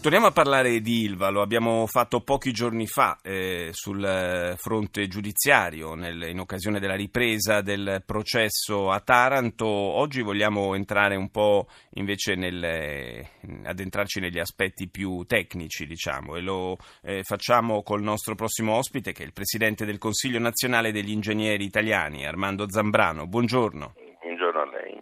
Torniamo a parlare di Ilva, lo abbiamo fatto pochi giorni fa eh, sul fronte giudiziario nel, in occasione della ripresa del processo a Taranto. Oggi vogliamo entrare un po' invece nel, addentrarci negli aspetti più tecnici, diciamo, e lo eh, facciamo col nostro prossimo ospite che è il Presidente del Consiglio nazionale degli ingegneri italiani, Armando Zambrano. Buongiorno. Buongiorno a lei.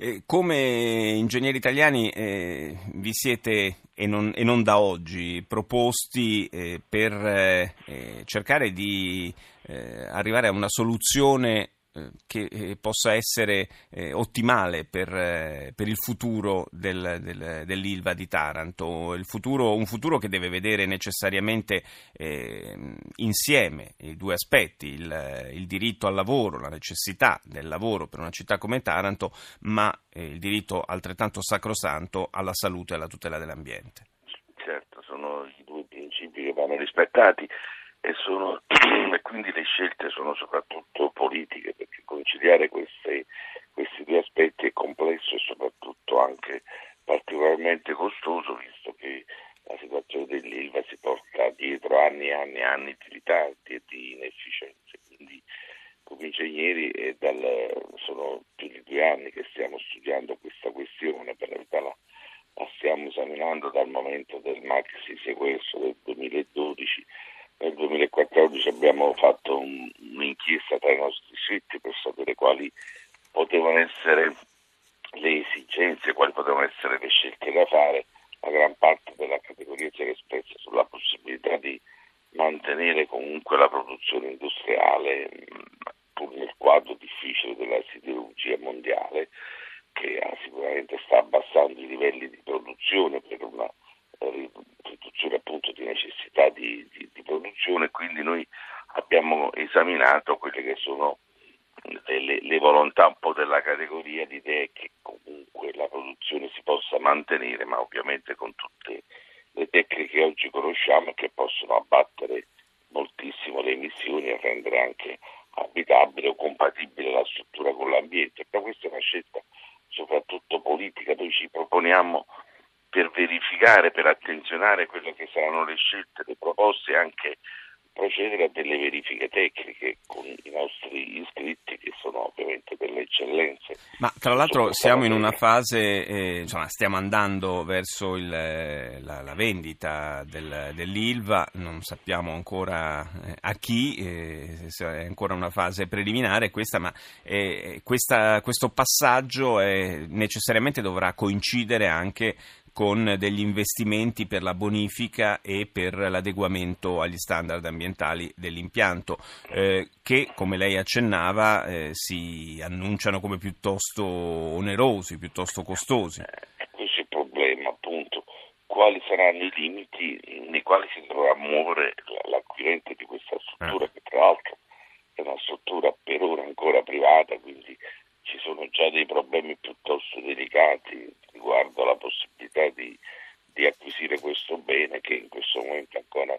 Eh, come ingegneri italiani eh, vi siete, e non, e non, da oggi, proposti eh, per eh, eh, cercare di arrivare a una soluzione che eh, possa essere eh, ottimale per, eh, per, il futuro del, del, dell'Ilva di Taranto, futuro, un futuro che deve vedere necessariamente eh, insieme i due aspetti, il, il, diritto al lavoro, la necessità del lavoro per una città come Taranto, ma il diritto altrettanto sacrosanto alla salute e alla tutela dell'ambiente. Certo, sono i due principi che vanno rispettati e, sono, e quindi le scelte sono soprattutto politiche perché conciliare questi, due aspetti è complesso e soprattutto anche particolarmente costoso visto che la situazione dell'Ilva si porta dietro anni e anni e anni di ritardi e di inefficienze. Quindi come ingegneri dal, sono più di due anni che stiamo studiando questa questione, per la la, la stiamo esaminando dal momento del maxi sequestro del 2012 nel 2014 abbiamo fatto un, un'inchiesta tra i nostri iscritti per sapere quali potevano essere le esigenze, quali potevano essere le scelte da fare. La gran parte della categoria si era espressa sulla possibilità di mantenere comunque la produzione industriale pur nel quadro difficile della siderurgia mondiale che sicuramente sta abbassando i livelli di produzione per una riduzione appunto di necessità di, di, di, produzione, quindi noi abbiamo esaminato quelle che sono le, le, volontà un po' della categoria, l'idea che comunque la produzione si possa mantenere, ma ovviamente con tutte le tecniche che oggi conosciamo e che possono abbattere moltissimo le emissioni e rendere anche abitabile o compatibile la struttura con l'ambiente. Però questa è una scelta soprattutto politica, noi ci proponiamo per verificare, per attenzionare quelle che saranno le scelte, le proposte anche procedere a delle verifiche tecniche con i nostri iscritti che sono ovviamente delle eccellenze. Ma tra l'altro siamo in una fase, eh, insomma stiamo andando verso il, la, la, vendita del, dell'ILVA, non sappiamo ancora eh, a chi, eh, è ancora una fase preliminare questa, ma eh, questa, questo passaggio necessariamente dovrà coincidere anche con degli investimenti per la bonifica e per l'adeguamento agli standard ambientali dell'impianto, eh, che come lei accennava eh, si annunciano come piuttosto onerosi, piuttosto costosi. Eh, questo è il problema, appunto. Quali saranno i limiti nei quali si dovrà muovere l'acquirente di questa struttura, ah. che tra l'altro è una struttura per ora ancora privata, quindi ci sono già dei problemi piuttosto delicati riguardo alla possibilità di, di acquisire questo bene che in questo momento è ancora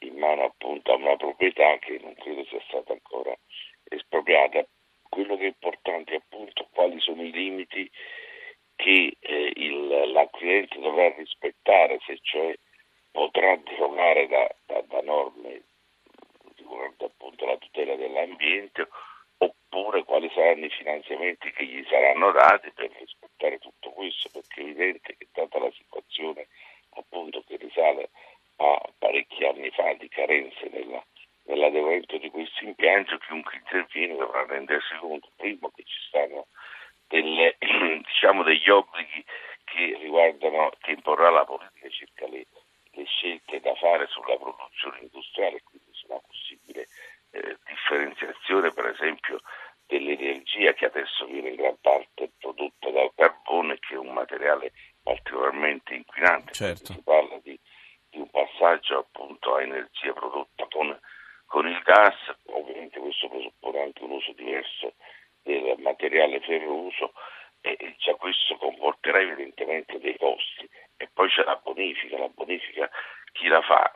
in mano appunto a una proprietà che non credo sia stata ancora espropriata. Quello che è importante è appunto quali sono i limiti che eh, il, l'acquirente dovrà rispettare, se cioè potrà derogare da, da, da norme riguardo appunto la tutela dell'ambiente oppure quali saranno i finanziamenti che gli saranno dati per rispettare tutto questo, perché è evidente che data la situazione appunto che risale a parecchi anni fa di carenze nella, nell'adeguamento di questi impianti, chiunque interviene dovrà rendersi conto, primo, che ci stanno delle, diciamo, degli obblighi che riguardano, che imporrà la politica circa le, le scelte da fare sulla produzione industriale, quindi sulla possibile eh, differenziazione per esempio dell'energia che adesso viene in gran parte prodotta dal carbone che è un materiale particolarmente inquinante. Certo. Si parla di, di, un passaggio appunto a energia prodotta con, con il gas, ovviamente questo presuppone anche un uso diverso del materiale ferroso e già questo comporterà evidentemente dei costi e c'è la bonifica, la bonifica chi la fa?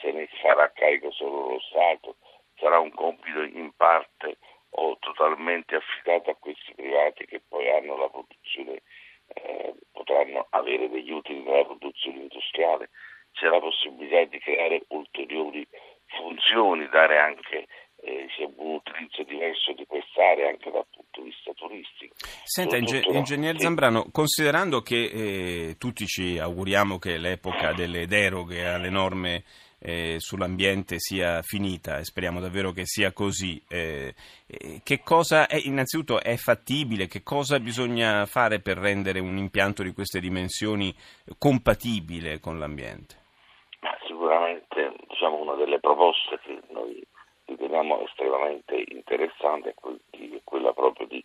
Se ne farà carico solo lo Stato? Sarà un compito in parte o totalmente affidato a questi privati che poi hanno la produzione, eh, potranno avere degli utili nella produzione industriale? C'è la possibilità di creare ulteriori funzioni, dare anche eh, un utilizzo diverso di quest'area anche dal punto di vista turistico. Senta, inge- ingegner Zambrano, considerando che eh, tutti ci auguriamo che l'epoca delle deroghe alle norme eh, sull'ambiente sia finita e speriamo davvero che sia così. Eh, eh, che cosa è, innanzitutto è fattibile? Che cosa bisogna fare per rendere un impianto di queste dimensioni compatibile con l'ambiente? Ma sicuramente diciamo, una delle proposte che noi riteniamo estremamente interessante è quella proprio di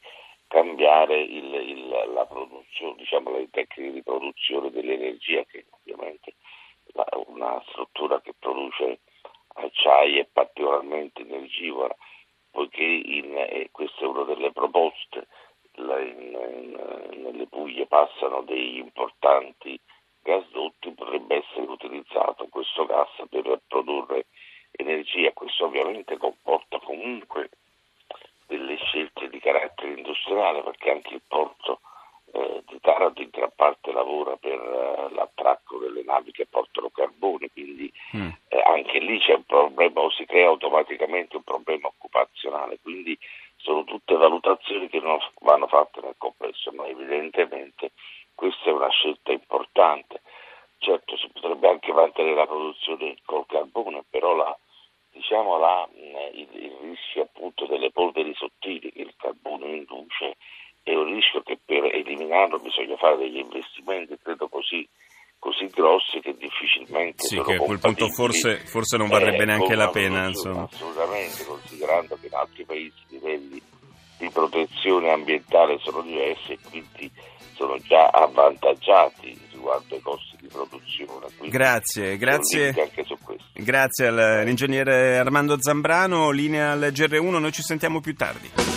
cambiare il, il, la produzione, diciamo, le tecniche di produzione dell'energia che una struttura che produce acciai è particolarmente energivora, poiché in, eh, questa è una delle proposte, la, in, in, nelle Puglie passano degli importanti gasdotti, potrebbe essere utilizzato questo gas per produrre energia, questo ovviamente comporta comunque delle scelte di carattere industriale perché anche il porto eh, di Taranto in gran parte lavora per eh, l'attracco delle navi che portano carbone, quindi mm. eh, anche lì c'è un problema o si crea automaticamente un problema occupazionale, quindi sono tutte valutazioni che non vanno fatte nel complesso, ma evidentemente questa è una scelta importante. Certo si potrebbe anche mantenere la produzione col carbone, però la, diciamo la, il, il, rischio appunto delle polveri sottili che il carbone induce è un rischio che per eliminarlo bisogna fare degli investimenti, credo così, così grossi che difficilmente sì, che a quel punto forse, forse non varrebbe eh, neanche la pena insomma. assolutamente considerando che in altri paesi i livelli di protezione ambientale sono diversi e quindi sono già avvantaggiati riguardo ai costi di produzione. Quindi grazie, grazie. Grazie all'ingegnere Armando Zambrano, linea al GR1, noi ci sentiamo più tardi.